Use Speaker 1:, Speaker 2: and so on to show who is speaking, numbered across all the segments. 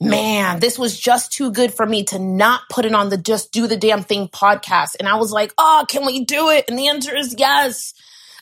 Speaker 1: man, this was just too good for me to not put it on the Just Do the Damn Thing podcast. And I was like, oh, can we do it? And the answer is yes.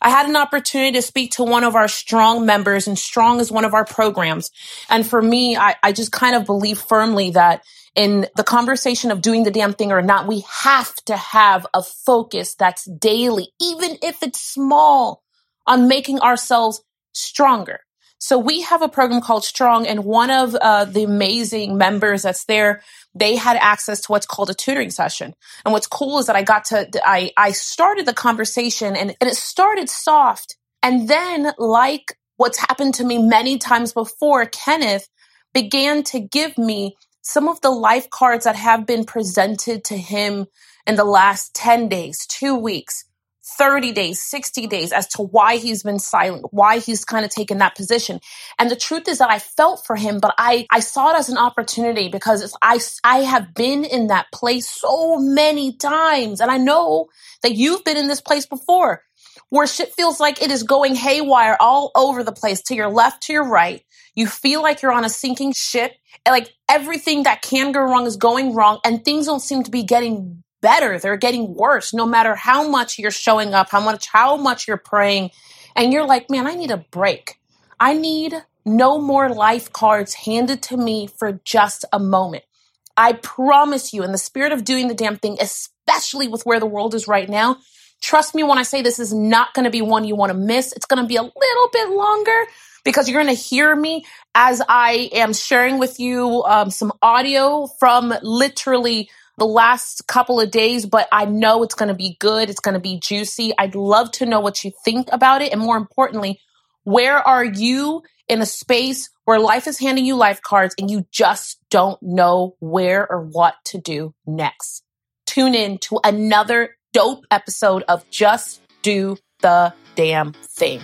Speaker 1: I had an opportunity to speak to one of our strong members, and strong is one of our programs. And for me, I, I just kind of believe firmly that in the conversation of doing the damn thing or not, we have to have a focus that's daily, even if it's small, on making ourselves stronger. So we have a program called Strong, and one of uh, the amazing members that's there, they had access to what's called a tutoring session. And what's cool is that I got to, I, I started the conversation and, and it started soft. And then, like what's happened to me many times before, Kenneth began to give me some of the life cards that have been presented to him in the last 10 days, two weeks, 30 days, 60 days as to why he's been silent, why he's kind of taken that position. And the truth is that I felt for him, but I, I saw it as an opportunity because I, I have been in that place so many times. And I know that you've been in this place before where shit feels like it is going haywire all over the place to your left, to your right. You feel like you're on a sinking ship. Like everything that can go wrong is going wrong and things don't seem to be getting better. They're getting worse no matter how much you're showing up, how much, how much you're praying. And you're like, man, I need a break. I need no more life cards handed to me for just a moment. I promise you, in the spirit of doing the damn thing, especially with where the world is right now, trust me when I say this is not going to be one you want to miss. It's going to be a little bit longer because you're going to hear me as I am sharing with you um, some audio from literally the last couple of days, but I know it's going to be good. It's going to be juicy. I'd love to know what you think about it. And more importantly, where are you in a space where life is handing you life cards and you just don't know where or what to do next? Tune in to another dope episode of Just Do the Damn Thing.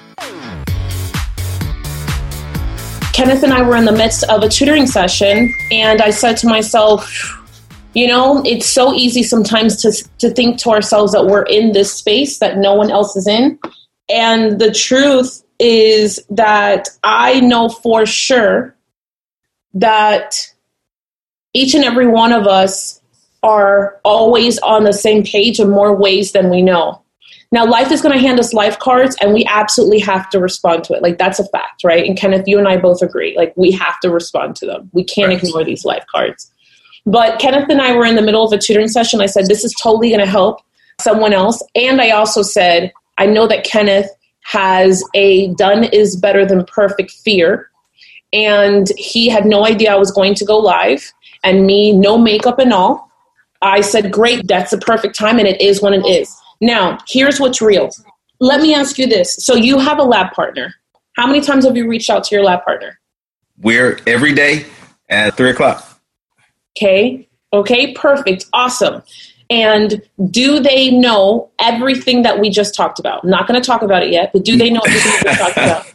Speaker 1: Kenneth and I were in the midst of a tutoring session, and I said to myself, you know, it's so easy sometimes to, to think to ourselves that we're in this space that no one else is in. And the truth is that I know for sure that each and every one of us are always on the same page in more ways than we know. Now, life is going to hand us life cards, and we absolutely have to respond to it. Like, that's a fact, right? And Kenneth, you and I both agree. Like, we have to respond to them. We can't right. ignore these life cards. But Kenneth and I were in the middle of a tutoring session. I said, This is totally going to help someone else. And I also said, I know that Kenneth has a done is better than perfect fear. And he had no idea I was going to go live, and me, no makeup and all. I said, Great, that's the perfect time, and it is when it is. Now, here's what's real. Let me ask you this. So, you have a lab partner. How many times have you reached out to your lab partner?
Speaker 2: We're every day at three o'clock.
Speaker 1: Okay. Okay. Perfect. Awesome. And do they know everything that we just talked about? I'm not going to talk about it yet, but do they know everything we talked about?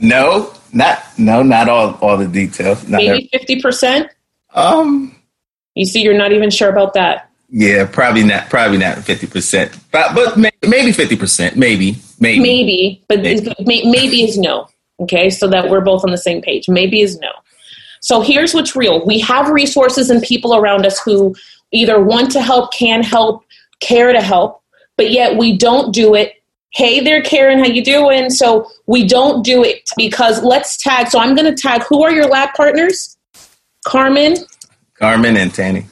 Speaker 2: No, not no, not all all the details.
Speaker 1: Not Maybe fifty percent. Um, you see, you're not even sure about that.
Speaker 2: Yeah, probably not. Probably not fifty percent, but but maybe fifty percent. Maybe, maybe,
Speaker 1: maybe. But maybe. maybe is no. Okay, so that we're both on the same page. Maybe is no. So here's what's real we have resources and people around us who either want to help, can help, care to help, but yet we don't do it. Hey there, Karen, how you doing? So we don't do it because let's tag. So I'm going to tag. Who are your lab partners? Carmen,
Speaker 2: Carmen, and Tani.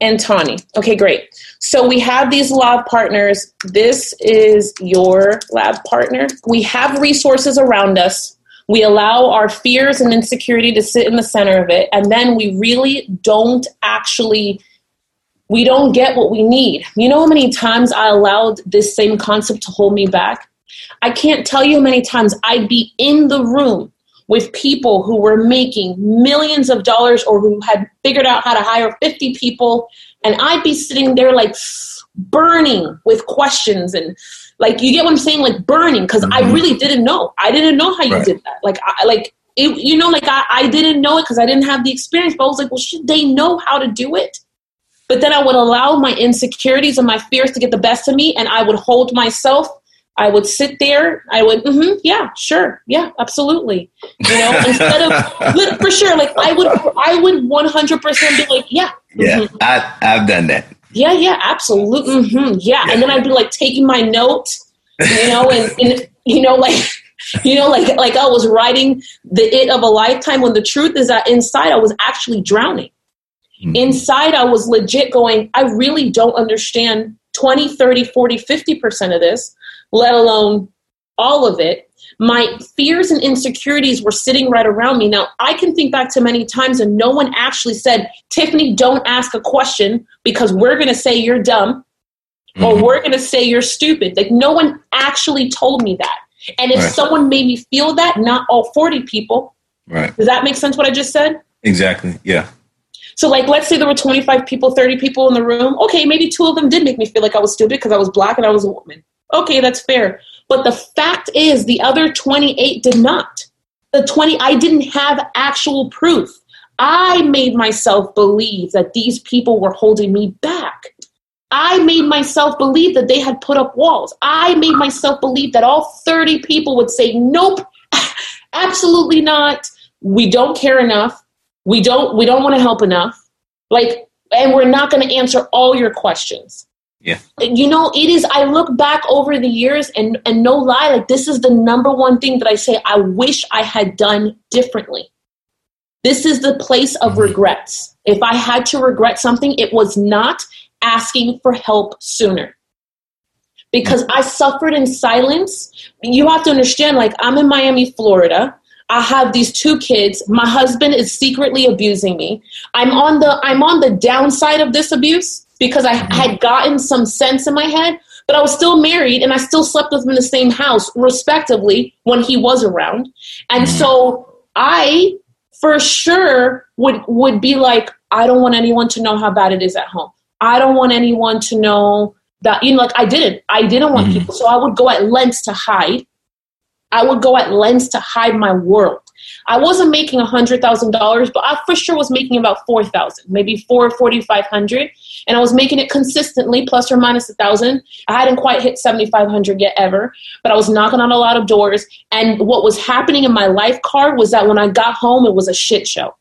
Speaker 1: And Tani. Okay, great. So we have these lab partners. This is your lab partner. We have resources around us we allow our fears and insecurity to sit in the center of it, and then we really don't actually we don't get what we need. You know how many times I allowed this same concept to hold me back? I can't tell you how many times I'd be in the room with people who were making millions of dollars or who had figured out how to hire 50 people, and I'd be sitting there like burning with questions and like you get what I'm saying? Like burning because mm-hmm. I really didn't know. I didn't know how you right. did that. Like I like it, you know, like I, I didn't know it because I didn't have the experience. But I was like, well, should they know how to do it? But then I would allow my insecurities and my fears to get the best of me, and I would hold myself I would sit there. I would, mm-hmm, yeah, sure, yeah, absolutely. You know, instead of for sure, like I would, I would one hundred percent be like, yeah,
Speaker 2: yeah, mm-hmm. I, I've done that.
Speaker 1: Yeah, yeah, absolutely, mm-hmm, yeah. And then I'd be like taking my note, you know, and, and you know, like you know, like like I was writing the it of a lifetime when the truth is that inside I was actually drowning. Mm-hmm. Inside I was legit going, I really don't understand 20, 30, 40, 50% of this let alone all of it. My fears and insecurities were sitting right around me. Now, I can think back to many times and no one actually said, Tiffany, don't ask a question because we're going to say you're dumb mm-hmm. or we're going to say you're stupid. Like, no one actually told me that. And if right. someone made me feel that, not all 40 people,
Speaker 2: right.
Speaker 1: does that make sense what I just said?
Speaker 2: Exactly. Yeah.
Speaker 1: So, like, let's say there were 25 people, 30 people in the room. Okay, maybe two of them did make me feel like I was stupid because I was black and I was a woman. Okay, that's fair. But the fact is, the other 28 did not. The 20, I didn't have actual proof. I made myself believe that these people were holding me back. I made myself believe that they had put up walls. I made myself believe that all 30 people would say, nope, absolutely not. We don't care enough. We don't, we don't want to help enough. Like, and we're not going to answer all your questions.
Speaker 2: Yeah.
Speaker 1: You know, it is I look back over the years and and no lie, like this is the number one thing that I say I wish I had done differently. This is the place of mm-hmm. regrets. If I had to regret something, it was not asking for help sooner. Because I suffered in silence. You have to understand like I'm in Miami, Florida. I have these two kids. My husband is secretly abusing me. I'm on the I'm on the downside of this abuse because I mm-hmm. had gotten some sense in my head, but I was still married and I still slept with him in the same house, respectively, when he was around. And mm-hmm. so I, for sure, would would be like, I don't want anyone to know how bad it is at home. I don't want anyone to know that you know, like I didn't. I didn't want mm-hmm. people, so I would go at lengths to hide. I would go at lengths to hide my world. I wasn't making a hundred thousand dollars, but I for sure was making about four thousand, maybe four forty five hundred, and I was making it consistently, plus or minus a thousand. I hadn't quite hit seventy five hundred yet ever, but I was knocking on a lot of doors. And what was happening in my life card was that when I got home, it was a shit show.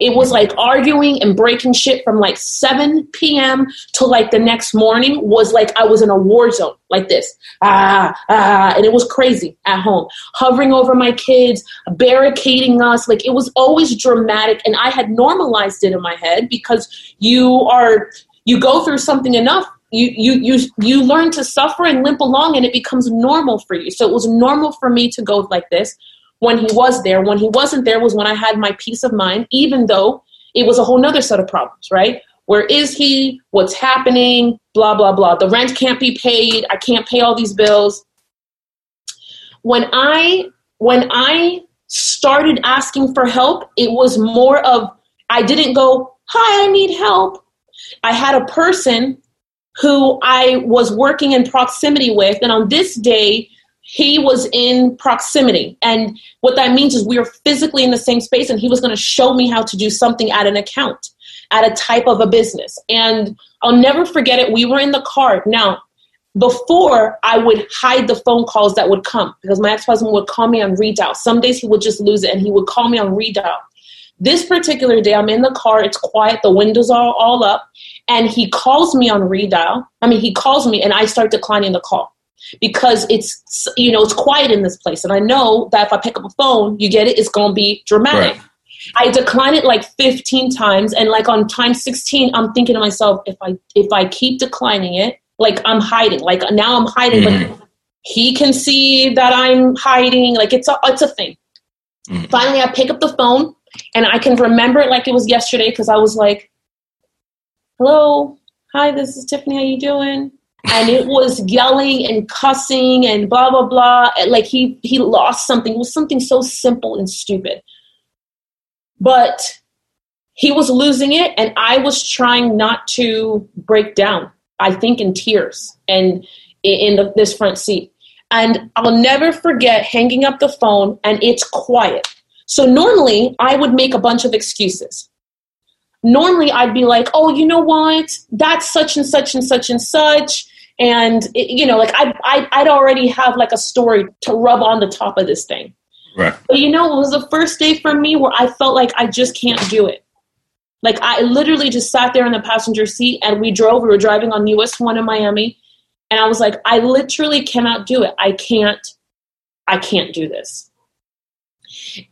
Speaker 1: It was like arguing and breaking shit from like 7 p.m. to like the next morning was like I was in a war zone like this. Ah, ah, and it was crazy at home. Hovering over my kids, barricading us. Like it was always dramatic. And I had normalized it in my head because you are, you go through something enough you you you you learn to suffer and limp along and it becomes normal for you so it was normal for me to go like this when he was there. When he wasn't there was when I had my peace of mind, even though it was a whole nother set of problems, right? Where is he? What's happening? Blah, blah, blah. The rent can't be paid. I can't pay all these bills. When I when I started asking for help, it was more of I didn't go, Hi, I need help. I had a person who I was working in proximity with, and on this day, he was in proximity. And what that means is we were physically in the same space, and he was going to show me how to do something at an account, at a type of a business. And I'll never forget it. We were in the car. Now, before I would hide the phone calls that would come because my ex husband would call me on redial. Some days he would just lose it and he would call me on redial. This particular day, I'm in the car, it's quiet, the windows are all up, and he calls me on redial. I mean, he calls me and I start declining the call because it's you know it's quiet in this place. And i know that if i pick up a phone you get it it's going to be dramatic. Right. i decline it like 15 times and like on time 16 i'm thinking to myself if i if i keep declining it like i'm hiding. Like now i'm hiding mm-hmm. but he can see that i'm hiding. Like it's a it's a thing. Mm-hmm. finally i pick up the phone and i can remember it like it was yesterday because i was like hello. Hi this is tiffany. How you doing and it was yelling and cussing and blah blah blah. Like he he lost something. It was something so simple and stupid. But he was losing it and i was trying not to break down i think in tears and in the, this front seat. And i'll never forget hanging up the phone and it's quiet. So normally i would make a bunch of excuses. Normally i'd be like oh you know what? That's such and such and such and such and it, you know like I, I i'd already have like a story to rub on the top of this thing.
Speaker 2: Right.
Speaker 1: but you know it was the first day for me where i felt like i just can't do it. Like i literally just sat there in the passenger seat and we drove we were driving on us 1 in miami. And i was like i literally cannot do it. I can't i can't do this.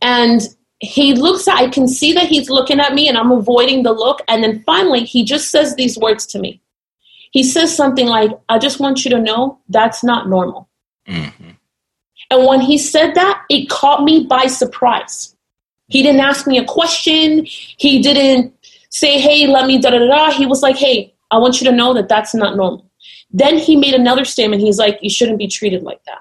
Speaker 1: And he looks at i can see that he's looking at me and i'm avoiding the look. And then finally he just says these words to me he says something like i just want you to know that's not normal.
Speaker 2: Hmm
Speaker 1: and when he said that it caught me by surprise. He didn't ask me a question. He didn't say hey let me da da da da. He was like hey i want you to know that that's not normal. Then he made another statement. He's like you shouldn't be treated like that.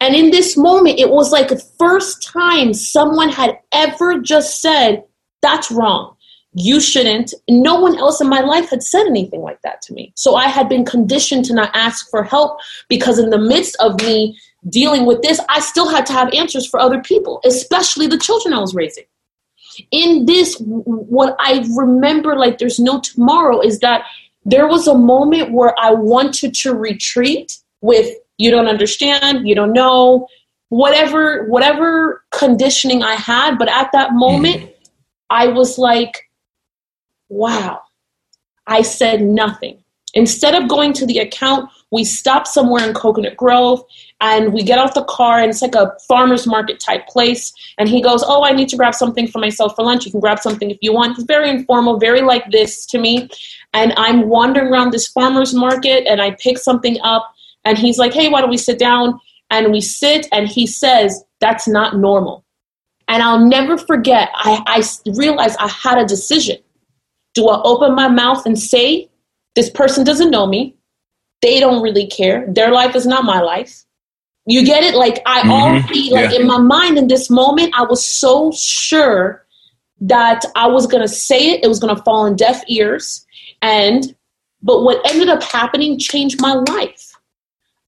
Speaker 1: And in this moment, it was like the first time someone had ever just said, That's wrong. You shouldn't. No one else in my life had said anything like that to me. So I had been conditioned to not ask for help because, in the midst of me dealing with this, I still had to have answers for other people, especially the children I was raising. In this, what I remember like there's no tomorrow is that there was a moment where I wanted to retreat with you don't understand, you don't know, whatever whatever conditioning I had, but at that moment mm-hmm. I was like wow. I said nothing. Instead of going to the account, we stop somewhere in Coconut Grove and we get off the car and it's like a farmer's market type place. And he goes, Oh, I need to grab something for myself for lunch. You can grab something if you want. He's very informal, very like this to me. And I'm wandering around this farmer's market and I pick something up and he's like, Hey, why don't we sit down? And we sit and he says, That's not normal. And I'll never forget, I, I realized I had a decision. Do I open my mouth and say, This person doesn't know me? They don't really care. Their life is not my life. You get it? Like I
Speaker 2: Mhm.
Speaker 1: already like
Speaker 2: Yeah.
Speaker 1: in my mind in this moment, I was so sure that I was gonna say it, it was gonna fall on deaf ears. And but what ended up happening changed my life.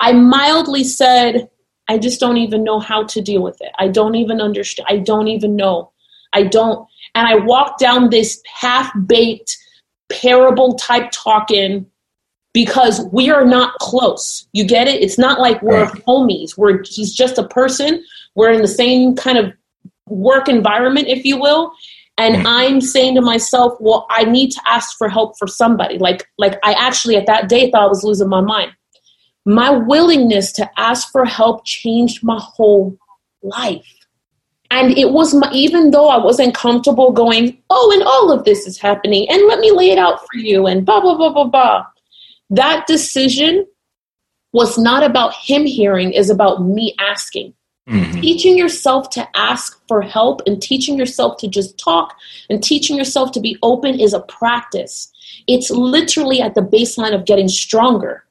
Speaker 1: I mildly said, I just don't even know how to deal with it. I don't even understand. I don't even know. I don't. And I walked down this half baked parable type talking because we are not close. You get it? It's not like we're
Speaker 2: Right.
Speaker 1: homies. We're he's just a person. We're in the same kind of work environment, if you will. And. I'm saying to myself, well, I need to ask for help for somebody. Like, like I actually at that day thought I was losing my mind. My willingness to ask for help changed my whole life. And it was my, even though I wasn't comfortable going, oh, and all of this is happening, and let me lay it out for you, and blah, blah, blah, blah, blah. That decision was not about him hearing, is about me asking.
Speaker 2: Mhm.
Speaker 1: Teaching yourself to ask for help and teaching yourself to just talk and teaching yourself to be open is a practice. It's literally at the baseline of getting stronger.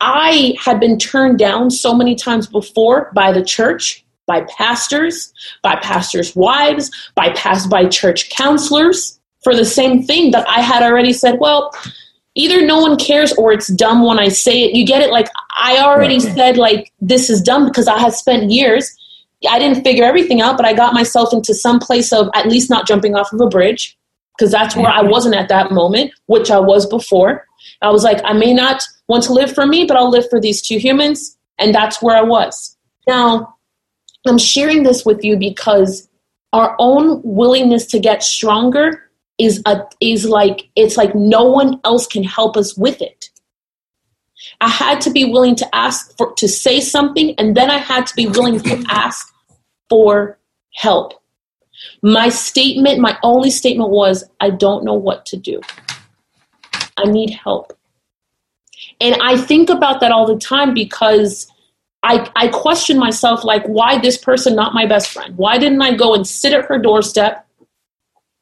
Speaker 1: I had been turned down so many times before by the church, by pastors, by pastors' wives, by past by church counselors for the same thing that I had already said, well, either no one cares or it's dumb when I say it. You get it? Like I already
Speaker 2: Right.
Speaker 1: said like this is dumb because I have spent years I didn't figure everything out, but I got myself into some place of at least not jumping off of a bridge because that's where I wasn't at that moment, which I was before. I was like, I may not want to live for me, but I'll live for these two humans. And that's where I was. Now, I'm sharing this with you because our own willingness to get stronger is a, is like it's like no one else can help us with it. I had to be willing to ask for to say something and then I had to be willing to ask for help. My statement, my only statement was I don't know what to do. I need help. And I think about that all the time because I, I question myself like, why this person not my best friend? Why didn't I go and sit at her doorstep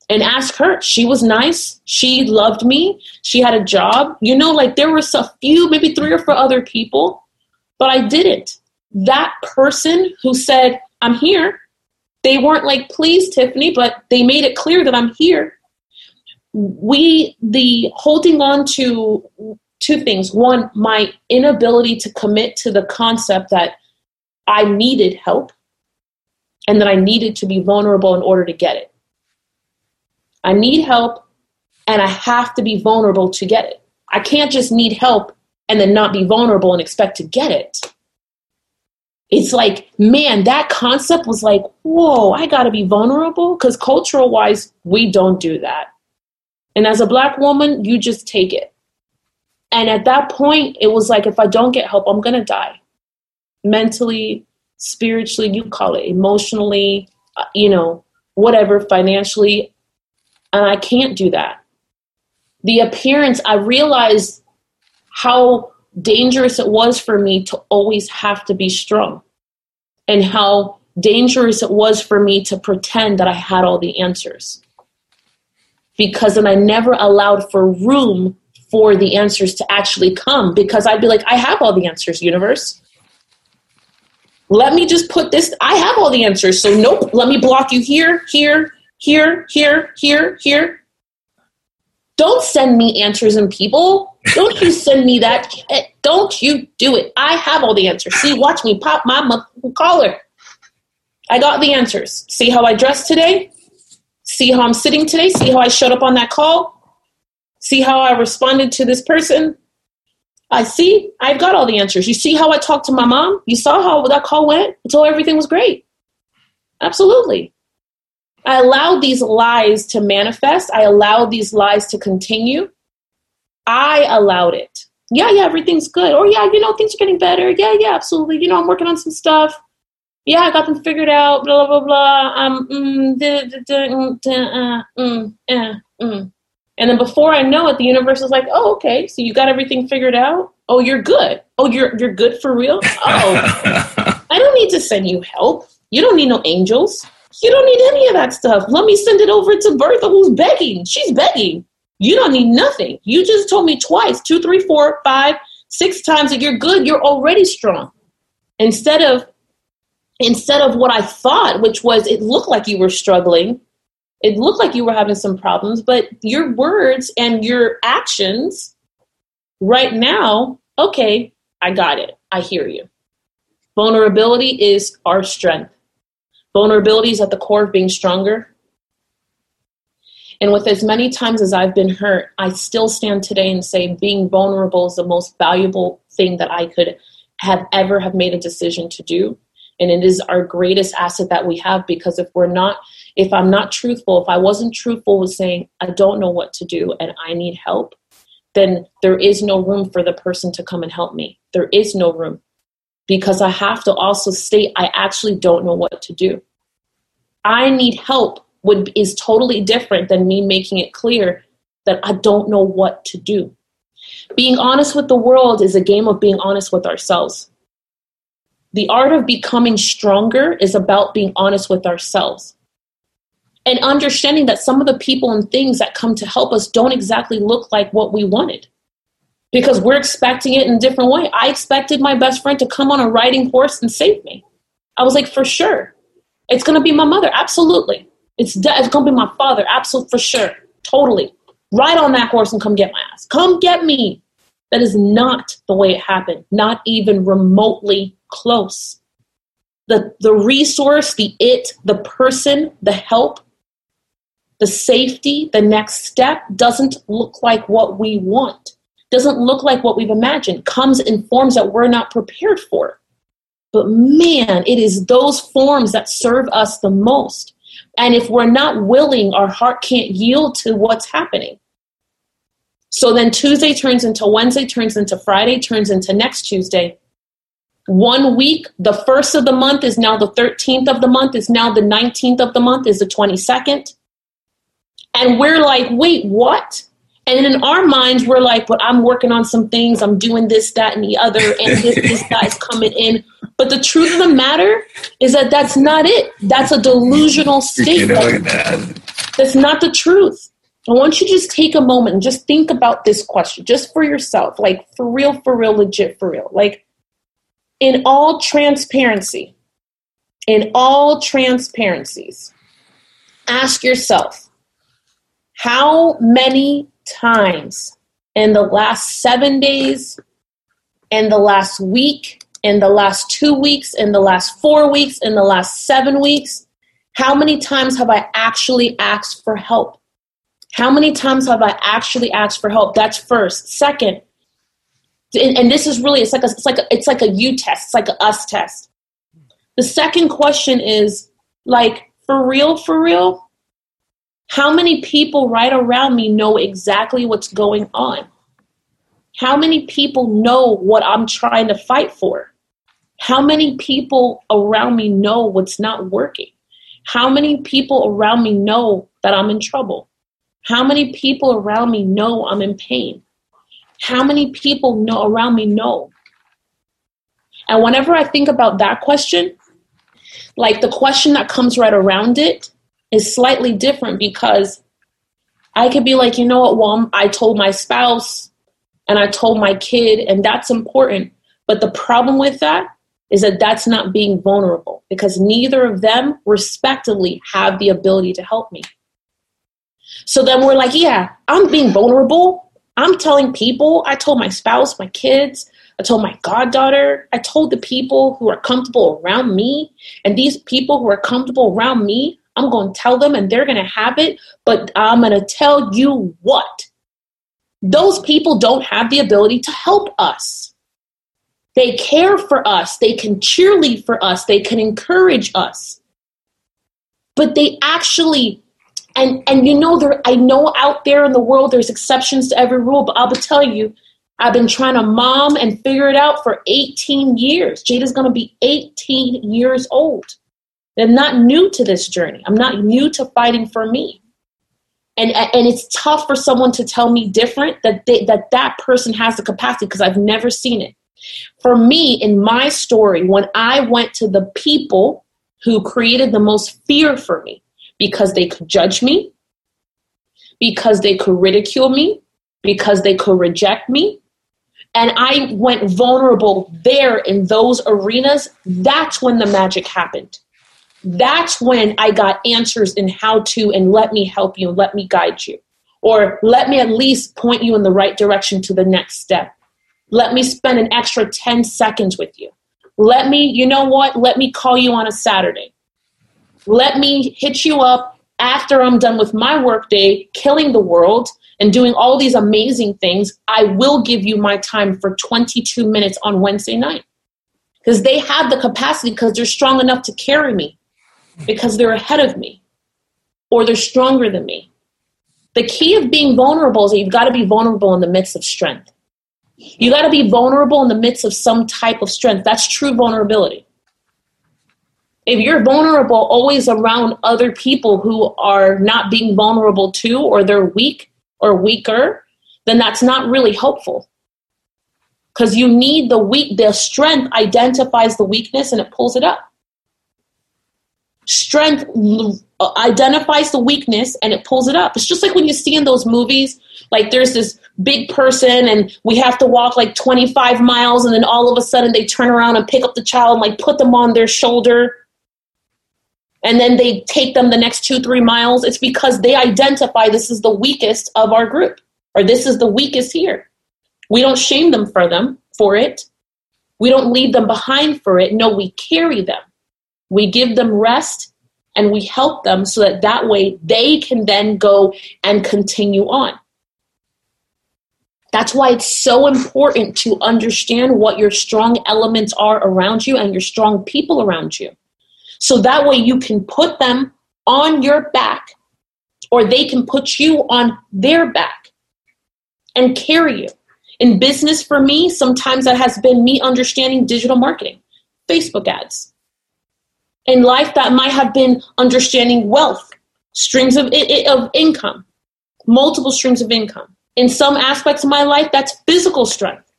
Speaker 1: and ask her? She was nice. She loved me. She had a job. You know, like there were a few, maybe three or four other people, but I didn't. That person who said, I'm here, they weren't like, please, Tiffany, but they made it clear that I'm here. We, the holding on to two things. One, my inability to commit to the concept that I needed help and that I needed to be vulnerable in order to get it. I need help and I have to be vulnerable to get it. I can't just need help and then not be vulnerable and expect to get it. It's like, man, that concept was like, whoa, I got to be vulnerable because cultural wise, we don't do that. And as a black woman, you just take it. And at that point, it was like, if I don't get help, I'm going to die. Mentally, spiritually, you call it, emotionally, uh, you know, whatever, financially. And I can't do that. The appearance, I realized how dangerous it was for me to always have to be strong and how dangerous it was for me to pretend that I had all the answers. Because then I never allowed for room for the answers to actually come because I'd be like, I have all the answers, universe. Let me just put this, I have all the answers. So, nope, let me block you here, here, here, here, here, here. Don't send me answers and people. Don't you send me that. Don't you do it. I have all the answers. See, watch me pop my collar. I got the answers. See how I dressed today? See how I'm sitting today? See how I showed up on that call? See how I responded to this person? I see. I've got all the answers. You see how I talked to my mom? You saw how that call went? I told everything was great. Absolutely. I allowed these lies to manifest. I allowed these lies to continue. I allowed it. Yeah, yeah, everything's good. Or yeah, you know, things are getting better. Yeah, yeah, absolutely. You know, I'm working on some stuff. Yeah, I got them figured out. Blah blah blah. Um, mm, da, da, da, uh, mm, uh, mm. And then before I know it, the universe is like, "Oh, okay, so you got everything figured out. Oh, you're good. Oh, you're you're good for real. Oh, I don't need to send you help. You don't need no angels. You don't need any of that stuff. Let me send it over to Bertha, who's begging. She's begging. You don't need nothing. You just told me twice, two, three, four, five, six times that you're good. You're already strong. Instead of instead of what I thought, which was it looked like you were struggling, it looked like you were having some problems, but your words and your actions right now, okay, I got it. I hear you. Vulnerability is our strength. Vulnerability is at the core of being stronger. And with as many times as I've been hurt, I still stand today and say being vulnerable is the most valuable thing that I could have ever have made a decision to do. And it is our greatest asset that we have because if we're not, if I'm not truthful, if I wasn't truthful with saying, I don't know what to do and I need help, then there is no room for the person to come and help me. There is no room because I have to also state I actually don't know what to do. I need help would is totally different than me making it clear that I don't know what to do. Being honest with the world is a game of being honest with ourselves. The art of becoming stronger is about being honest with ourselves and understanding that some of the people and things that come to help us don't exactly look like what we wanted because we're expecting it in a different way. I expected my best friend to come on a riding horse and save me. I was like, for sure. It's going to be my mother. Absolutely. It's, de- it's going to be my father. Absolutely. For sure. Totally. Ride on that horse and come get my ass. Come get me. That is not the way it happened. Not even remotely close. The, the resource, the it, the person, the help, the safety, the next step doesn't look like what we want, doesn't look like what we've imagined, comes in forms that we're not prepared for. But man, it is those forms that serve us the most. And if we're not willing, our heart can't yield to what's happening. So then Tuesday turns into Wednesday, turns into Friday, turns into next Tuesday. One week, the first of the month is now the 13th of the month, is now the 19th of the month, is the 22nd. And we're like, wait, what? And in our minds, we're like, but I'm working on some things. I'm doing this, that, and the other. And this, this guy's coming in. But the truth of the matter is that that's not it. That's a delusional state. That's not the truth. I want you to just take a moment and just think about this question just for yourself. Like, for real, for real, legit, for real. Like, in all transparency, in all transparencies, ask yourself how many times in the last seven days, in the last week, in the last two weeks, in the last four weeks, in the last seven weeks, how many times have I actually asked for help? How many times have I actually asked for help? That's first. Second, and, and this is really it's like a, it's like a, it's like a you test. It's like a us test. The second question is like for real, for real. How many people right around me know exactly what's going on? How many people know what I'm trying to fight for? How many people around me know what's not working? How many people around me know that I'm in trouble? How many people around me know I'm in pain? How many people know around me know? And whenever I think about that question, like the question that comes right around it is slightly different because I could be like, you know what, well, I told my spouse and I told my kid, and that's important. But the problem with that is that that's not being vulnerable because neither of them, respectively, have the ability to help me. So then we're like, yeah, I'm being vulnerable. I'm telling people, I told my spouse, my kids, I told my goddaughter, I told the people who are comfortable around me. And these people who are comfortable around me, I'm going to tell them and they're going to have it. But I'm going to tell you what? Those people don't have the ability to help us. They care for us. They can cheerlead for us. They can encourage us. But they actually, and, and you know, there, I know out there in the world there's exceptions to every rule, but I'll tell you, I've been trying to mom and figure it out for 18 years. Jada's going to be 18 years old. I'm not new to this journey. I'm not new to fighting for me. And, and it's tough for someone to tell me different that they, that that person has the capacity because I've never seen it. For me, in my story, when I went to the people who created the most fear for me because they could judge me, because they could ridicule me, because they could reject me, and I went vulnerable there in those arenas, that's when the magic happened. That's when I got answers in how to and let me help you, let me guide you. Or let me at least point you in the right direction to the next step. Let me spend an extra 10 seconds with you. Let me, you know what? Let me call you on a Saturday. Let me hit you up after I'm done with my workday, killing the world and doing all these amazing things. I will give you my time for 22 minutes on Wednesday night. Because they have the capacity because they're strong enough to carry me, because they're ahead of me, or they're stronger than me. The key of being vulnerable is that you've got to be vulnerable in the midst of strength. You got to be vulnerable in the midst of some type of strength. That's true vulnerability. If you're vulnerable always around other people who are not being vulnerable to, or they're weak or weaker, then that's not really helpful. Because you need the weak, the strength identifies the weakness and it pulls it up. Strength uh, identifies the weakness and it pulls it up. It's just like when you see in those movies like there's this big person and we have to walk like 25 miles and then all of a sudden they turn around and pick up the child and like put them on their shoulder. And then they take them the next two three miles. It's because they identify this is the weakest of our group or this is the weakest here. We don't shame them for them for it. We don't leave them behind for it. No we carry them we give them rest and we help them so that that way they can then go and continue on that's why it's so important to understand what your strong elements are around you and your strong people around you. So that way you can put them on your back or they can put you on their back and carry you. In business, for me, sometimes that has been me understanding digital marketing, Facebook ads. In life, that might have been understanding wealth, streams of, of income, multiple streams of income in some aspects of my life, that's physical strength.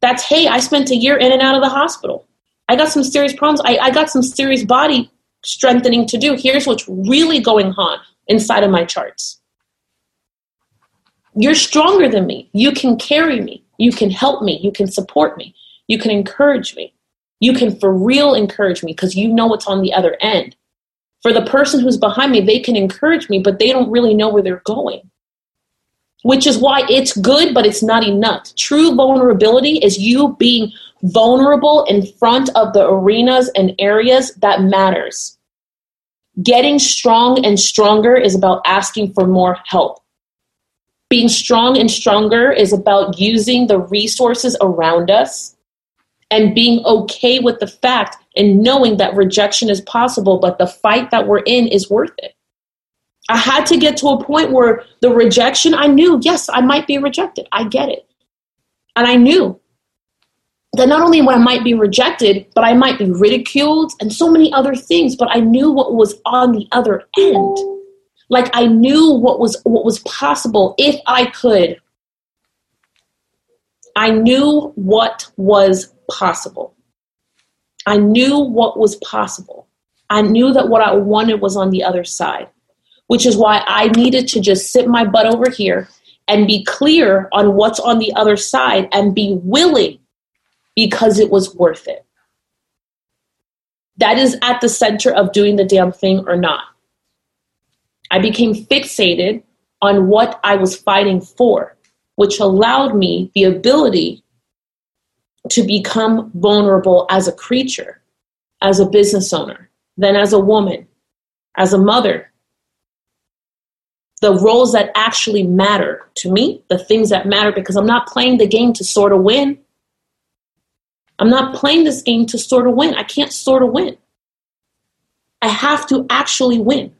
Speaker 1: That's, hey, I spent a year in and out of the hospital. I got some serious problems. I, I got some serious body strengthening to do. Here's what's really going on inside of my charts. You're stronger than me. You can carry me. You can help me. You can support me. You can encourage me. You can for real encourage me because you know what's on the other end. For the person who's behind me, they can encourage me, but they don't really know where they're going which is why it's good, but it's not enough. True vulnerability is you being vulnerable in front of the arenas and areas that matters. Getting strong and stronger is about asking for more help. Being strong and stronger is about using the resources around us and being okay with the fact and knowing that rejection is possible, but the fight that we're in is worth it. I had to get to a point where the rejection, I knew, yes, I might be rejected. I get it. And I knew that not only I might be rejected, but I might be ridiculed and so many other things, but I knew what was on the other end. Like I knew what was what was possible if I could. I knew what was possible. I knew what was possible. I knew that what I wanted was on the other side, which is why I needed to just sit my butt over here and be clear on what's on the other side and be willing because it was worth it. That is at the center of doing the damn thing or not. I became fixated on what I was fighting for, which allowed me the ability to become vulnerable as a creature, as a business owner, then as a woman, as a mother. The roles that actually matter to me, the things that matter, because I'm not playing the game to sort of win. I'm not playing this game to sort of win. I can't sort of win. I have to actually win.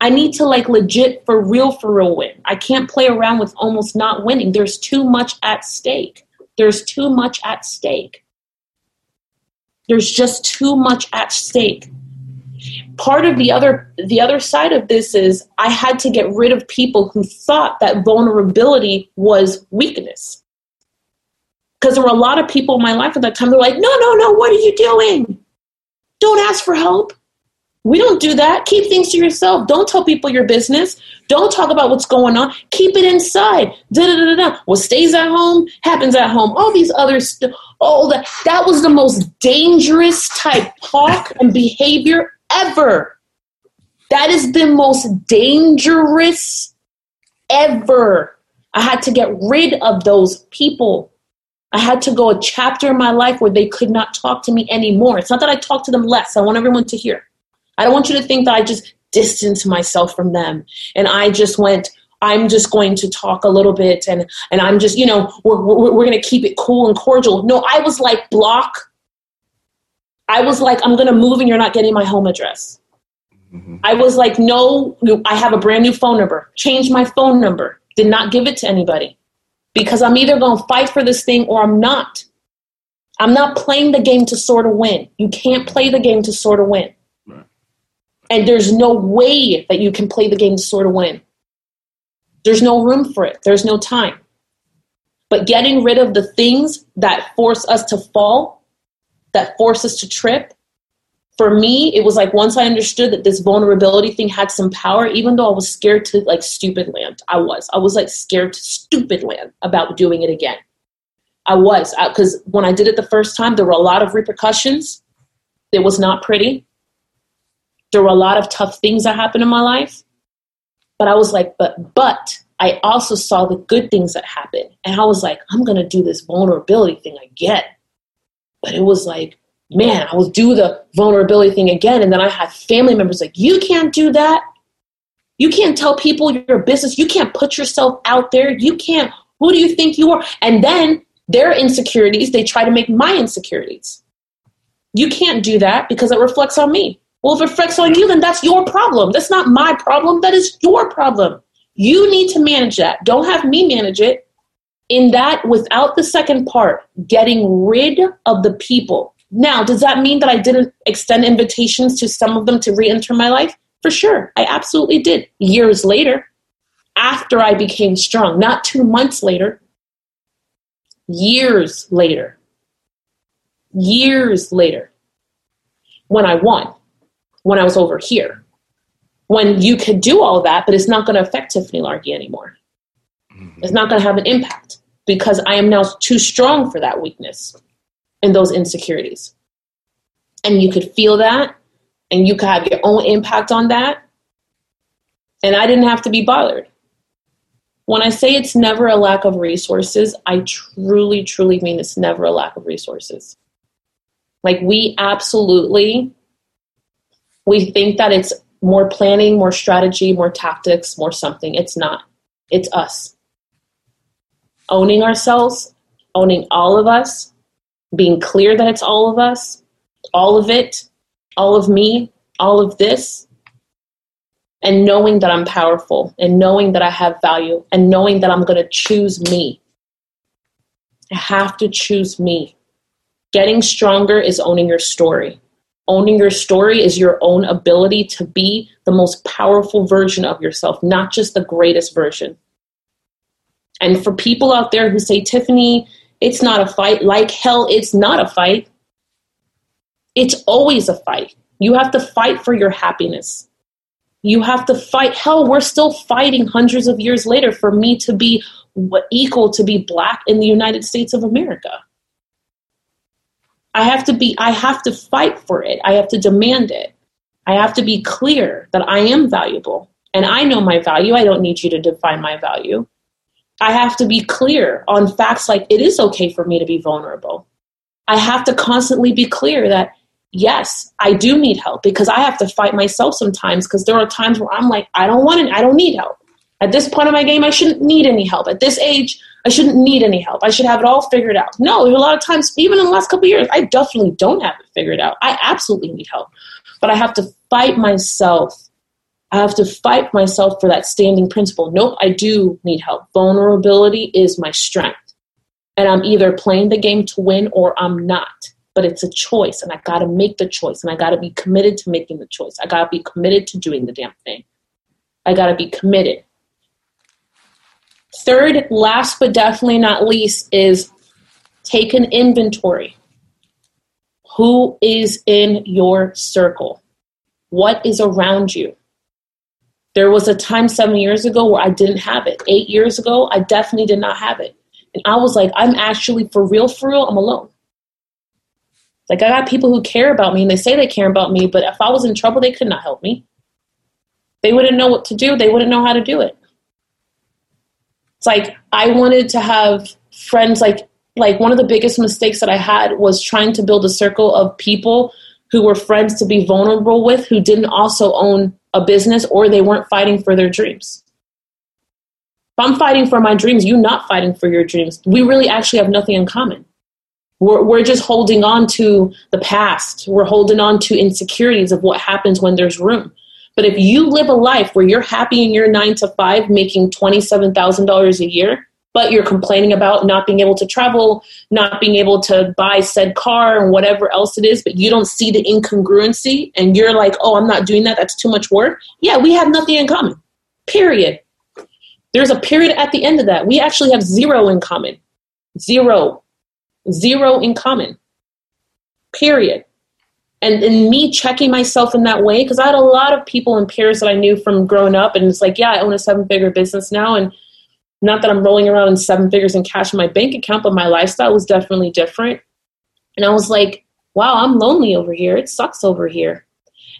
Speaker 1: I need to like legit for real for real win. I can't play around with almost not winning. There's too much at stake. There's too much at stake. There's just too much at stake. Part of the other the other side of this is I had to get rid of people who thought that vulnerability was weakness because there were a lot of people in my life at that time. They're like, no, no, no, what are you doing? Don't ask for help. We don't do that. Keep things to yourself. Don't tell people your business. Don't talk about what's going on. Keep it inside. Da da da da. What stays at home happens at home. All these other stuff. Oh, that that was the most dangerous type talk and behavior ever. That is the most dangerous ever. I had to get rid of those people. I had to go a chapter in my life where they could not talk to me anymore. It's not that I talk to them less. I want everyone to hear. I don't want you to think that I just distanced myself from them and I just went, I'm just going to talk a little bit and, and I'm just, you know, we're, we're, we're going to keep it cool and cordial. No, I was like, block. I was like, I'm going to move and you're not getting my home address. Mm-hmm. I was like, no, I have a brand new phone number. Change my phone number. Did not give it to anybody because I'm either going to fight for this thing or I'm not. I'm not playing the game to sort of win. You can't play the game to sort of win. And there's no way that you can play the game to sort of win. There's no room for it, there's no time. But getting rid of the things that force us to fall, that force us to trip, for me, it was like once I understood that this vulnerability thing had some power, even though I was scared to like stupid land, I was. I was like scared to stupid land about doing it again. I was because when I did it the first time, there were a lot of repercussions. It was not pretty. There were a lot of tough things that happened in my life. But I was like, but but I also saw the good things that happened. And I was like, I'm gonna do this vulnerability thing again. But it was like man, I will do the vulnerability thing again. And then I had family members like, you can't do that. You can't tell people your business. You can't put yourself out there. You can't, who do you think you are? And then their insecurities, they try to make my insecurities. You can't do that because it reflects on me. Well, if it reflects on you, then that's your problem. That's not my problem. That is your problem. You need to manage that. Don't have me manage it. In that, without the second part, getting rid of the people now, does that mean that I didn't extend invitations to some of them to re enter my life? For sure, I absolutely did. Years later, after I became strong, not two months later, years later, years later, when I won, when I was over here, when you could do all that, but it's not going to affect Tiffany Largie anymore. Mm-hmm. It's not going to have an impact because I am now too strong for that weakness and those insecurities. And you could feel that and you could have your own impact on that. And I didn't have to be bothered. When I say it's never a lack of resources, I truly, truly mean it's never a lack of resources. Like we absolutely we think that it's more planning, more strategy, more tactics, more something. It's not. It's us. owning ourselves, owning all of us, being clear that it's all of us, all of it, all of me, all of this, and knowing that I'm powerful and knowing that I have value and knowing that I'm going to choose me. I have to choose me. Getting stronger is owning your story. Owning your story is your own ability to be the most powerful version of yourself, not just the greatest version. And for people out there who say, Tiffany, it's not a fight, like hell, it's not a fight. It's always a fight. You have to fight for your happiness. You have to fight. Hell, we're still fighting hundreds of years later for me to be equal to be black in the United States of America. I have to be, I have to fight for it. I have to demand it. I have to be clear that I am valuable and I know my value. I don't need you to define my value. I have to be clear on facts like it is okay for me to be vulnerable. I have to constantly be clear that yes, I do need help because I have to fight myself sometimes because there are times where I'm like, I don't want it, I don't need help. At this point of my game, I shouldn't need any help. At this age, I shouldn't need any help. I should have it all figured out. No, a lot of times, even in the last couple years, I definitely don't have it figured out. I absolutely need help. But I have to fight myself. I have to fight myself for that standing principle. Nope, I do need help. Vulnerability is my strength. And I'm either playing the game to win or I'm not. But it's a choice, and I gotta make the choice, and I gotta be committed to making the choice. I gotta be committed to doing the damn thing. I gotta be committed. Third, last but definitely not least, is take an inventory. Who is in your circle? What is around you? There was a time seven years ago where I didn't have it. Eight years ago, I definitely did not have it. And I was like, I'm actually, for real, for real, I'm alone. Like, I got people who care about me and they say they care about me, but if I was in trouble, they could not help me. They wouldn't know what to do, they wouldn't know how to do it. It's like I wanted to have friends like like one of the biggest mistakes that I had was trying to build a circle of people who were friends to be vulnerable with who didn't also own a business or they weren't fighting for their dreams. If I'm fighting for my dreams, you're not fighting for your dreams. We really actually have nothing in common. We're, we're just holding on to the past. We're holding on to insecurities of what happens when there's room. But if you live a life where you're happy in your nine to five, making $27,000 a year, but you're complaining about not being able to travel, not being able to buy said car and whatever else it is, but you don't see the incongruency and you're like, oh, I'm not doing that, that's too much work. Yeah, we have nothing in common. Period. There's a period at the end of that. We actually have zero in common. Zero. Zero in common. Period and, and me checking myself in that way because i had a lot of people in peers that i knew from growing up and it's like yeah i own a seven figure business now and not that i'm rolling around in seven figures in cash in my bank account but my lifestyle was definitely different. And i was like wow i'm lonely over here. It sucks over here.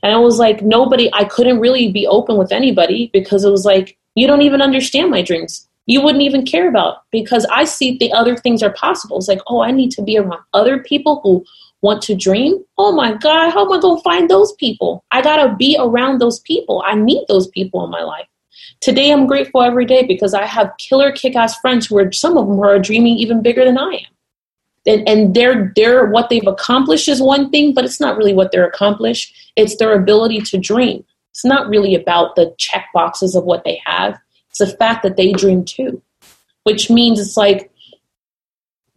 Speaker 1: And i was like nobody i couldn't really be open with anybody because it was like you don't even understand my dreams. You wouldn't even care about because i see the other things are possible. It's like oh i need to be around other people who want to dream, oh my God, how am I going to find those people? I got to be around those people. I need those people in my life. Today, I'm grateful every day because I have killer kick ass friends who are, some of them are dreaming even bigger than I am. And, and they're, they're, what they've accomplished is one thing, but it's not really what they're accomplished. It's their ability to dream. It's not really about the check boxes of what they have. It's the fact that they dream too, which means it's like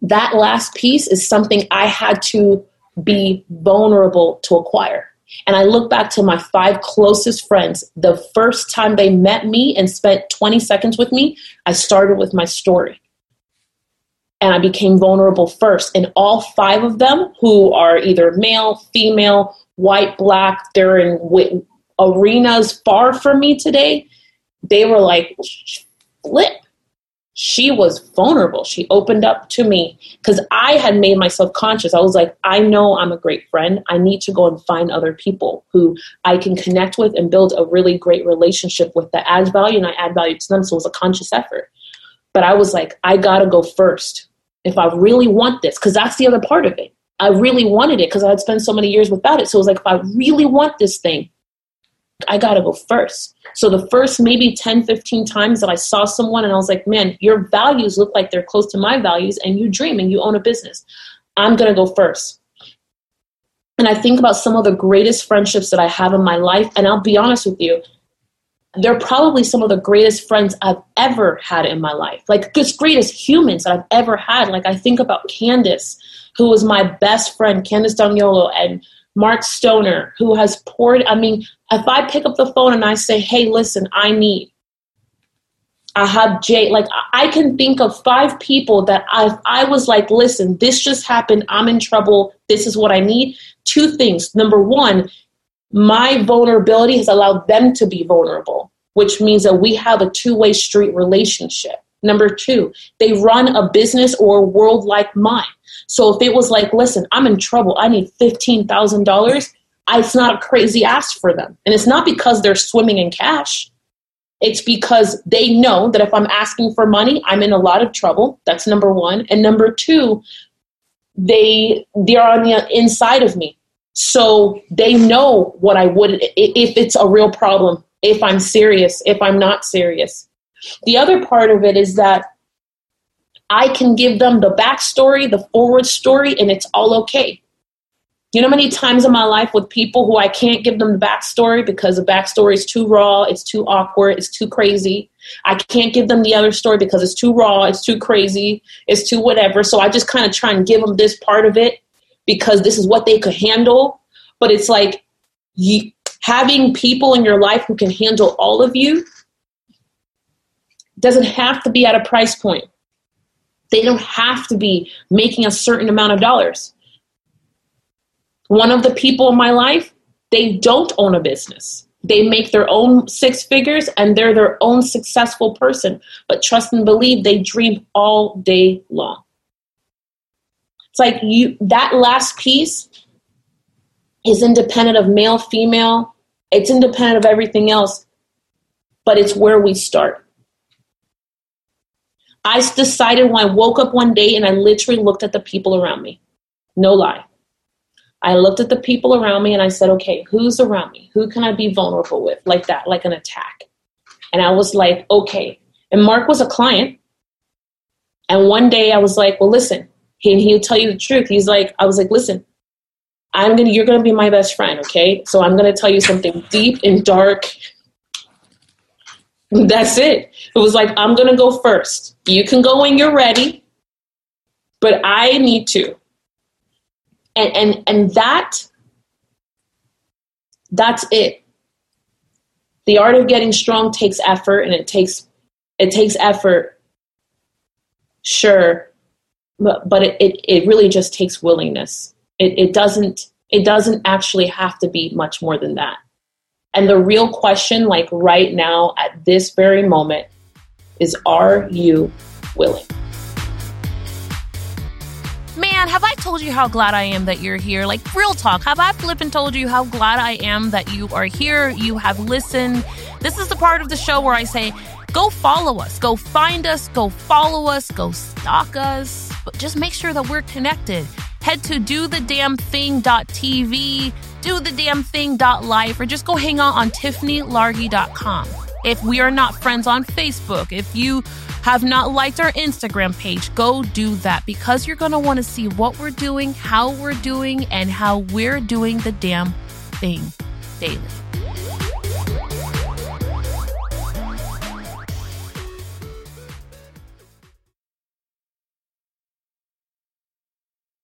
Speaker 1: that last piece is something I had to be vulnerable to acquire. And I look back to my five closest friends. The first time they met me and spent 20 seconds with me, I started with my story. And I became vulnerable first. And all five of them, who are either male, female, white, black, they're in arenas far from me today, they were like, flip she was vulnerable. She opened up to me because I had made myself conscious. I was like, I know I'm a great friend. I need to go and find other people who I can connect with and build a really great relationship with that adds value and I add value to them. So it was a conscious effort. But I was like, I got to go first if I really want this because that's the other part of it. I really wanted it because I had spent so many years without it. So it was like, if I really want this thing, I got to go first. So the first maybe 10, 15 times that I saw someone and I was like, man, your values look like they're close to my values and you dream and you own a business. I'm going to go first. And I think about some of the greatest friendships that I have in my life. And I'll be honest with you, they're probably some of the greatest friends I've ever had in my life. Like, just greatest humans that I've ever had. Like, I think about Candace, who was my best friend, Candace Daniolo, and Mark Stoner, who has poured. I mean, if I pick up the phone and I say, hey, listen, I need, I have Jay, like I can think of five people that I, I was like, listen, this just happened. I'm in trouble. This is what I need. Two things. Number one, my vulnerability has allowed them to be vulnerable, which means that we have a two way street relationship. Number two, they run a business or a world like mine. So if it was like, listen, I'm in trouble, I need $15,000, it's not a crazy ask for them. And it's not because they're swimming in cash. It's because they know that if I'm asking for money, I'm in a lot of trouble. That's number one. And number two, they they're on the inside of me. So they know what I would if it's a real problem, if I'm serious, if I'm not serious. The other part of it is that I can give them the backstory, the forward story, and it's all okay. You know many times in my life with people who I can't give them the backstory because the backstory is too raw, it's too awkward, it's too crazy. I can't give them the other story because it's too raw, it's too crazy, it's too whatever. So I just kind of try and give them this part of it because this is what they could handle. But it's like you, having people in your life who can handle all of you doesn't have to be at a price point. They don't have to be making a certain amount of dollars. One of the people in my life, they don't own a business. They make their own six figures and they're their own successful person. But trust and believe they dream all day long. It's like you that last piece is independent of male, female, it's independent of everything else, but it's where we start. I decided when I woke up one day and I literally looked at the people around me. No lie. I looked at the people around me and I said, okay, who's around me? Who can I be vulnerable with? Like that, like an attack. And I was like, okay. And Mark was a client. And one day I was like, well, listen, he, he'll tell you the truth. He's like, I was like, listen, I'm gonna, you're gonna be my best friend, okay? So I'm gonna tell you something deep and dark that's it. It was like, I'm to go first. You can go when you're ready, but I need to. And, and, and that, that's it. The art of getting strong takes effort and it takes, it takes effort. Sure. But, but it, it, it really just takes willingness. It, it doesn't, it doesn't actually have to be much more than that. And the real question, like right now at this very moment, is are you willing? Man, have I told you how glad I am that you're here? Like, real talk, have I flippin' told you how glad I am that you are here? You have listened. This is the part of the show where I say, go follow us, go find us, go follow us, go stalk us, but just make sure that we're connected. Head to dothedamnthing.tv do the damn thing.life or just go hang out on tiffanylargie.com. If we are not friends on Facebook, if you have not liked our Instagram page, go do that because you're going to want to see what we're doing, how we're doing, and how we're doing the damn thing daily.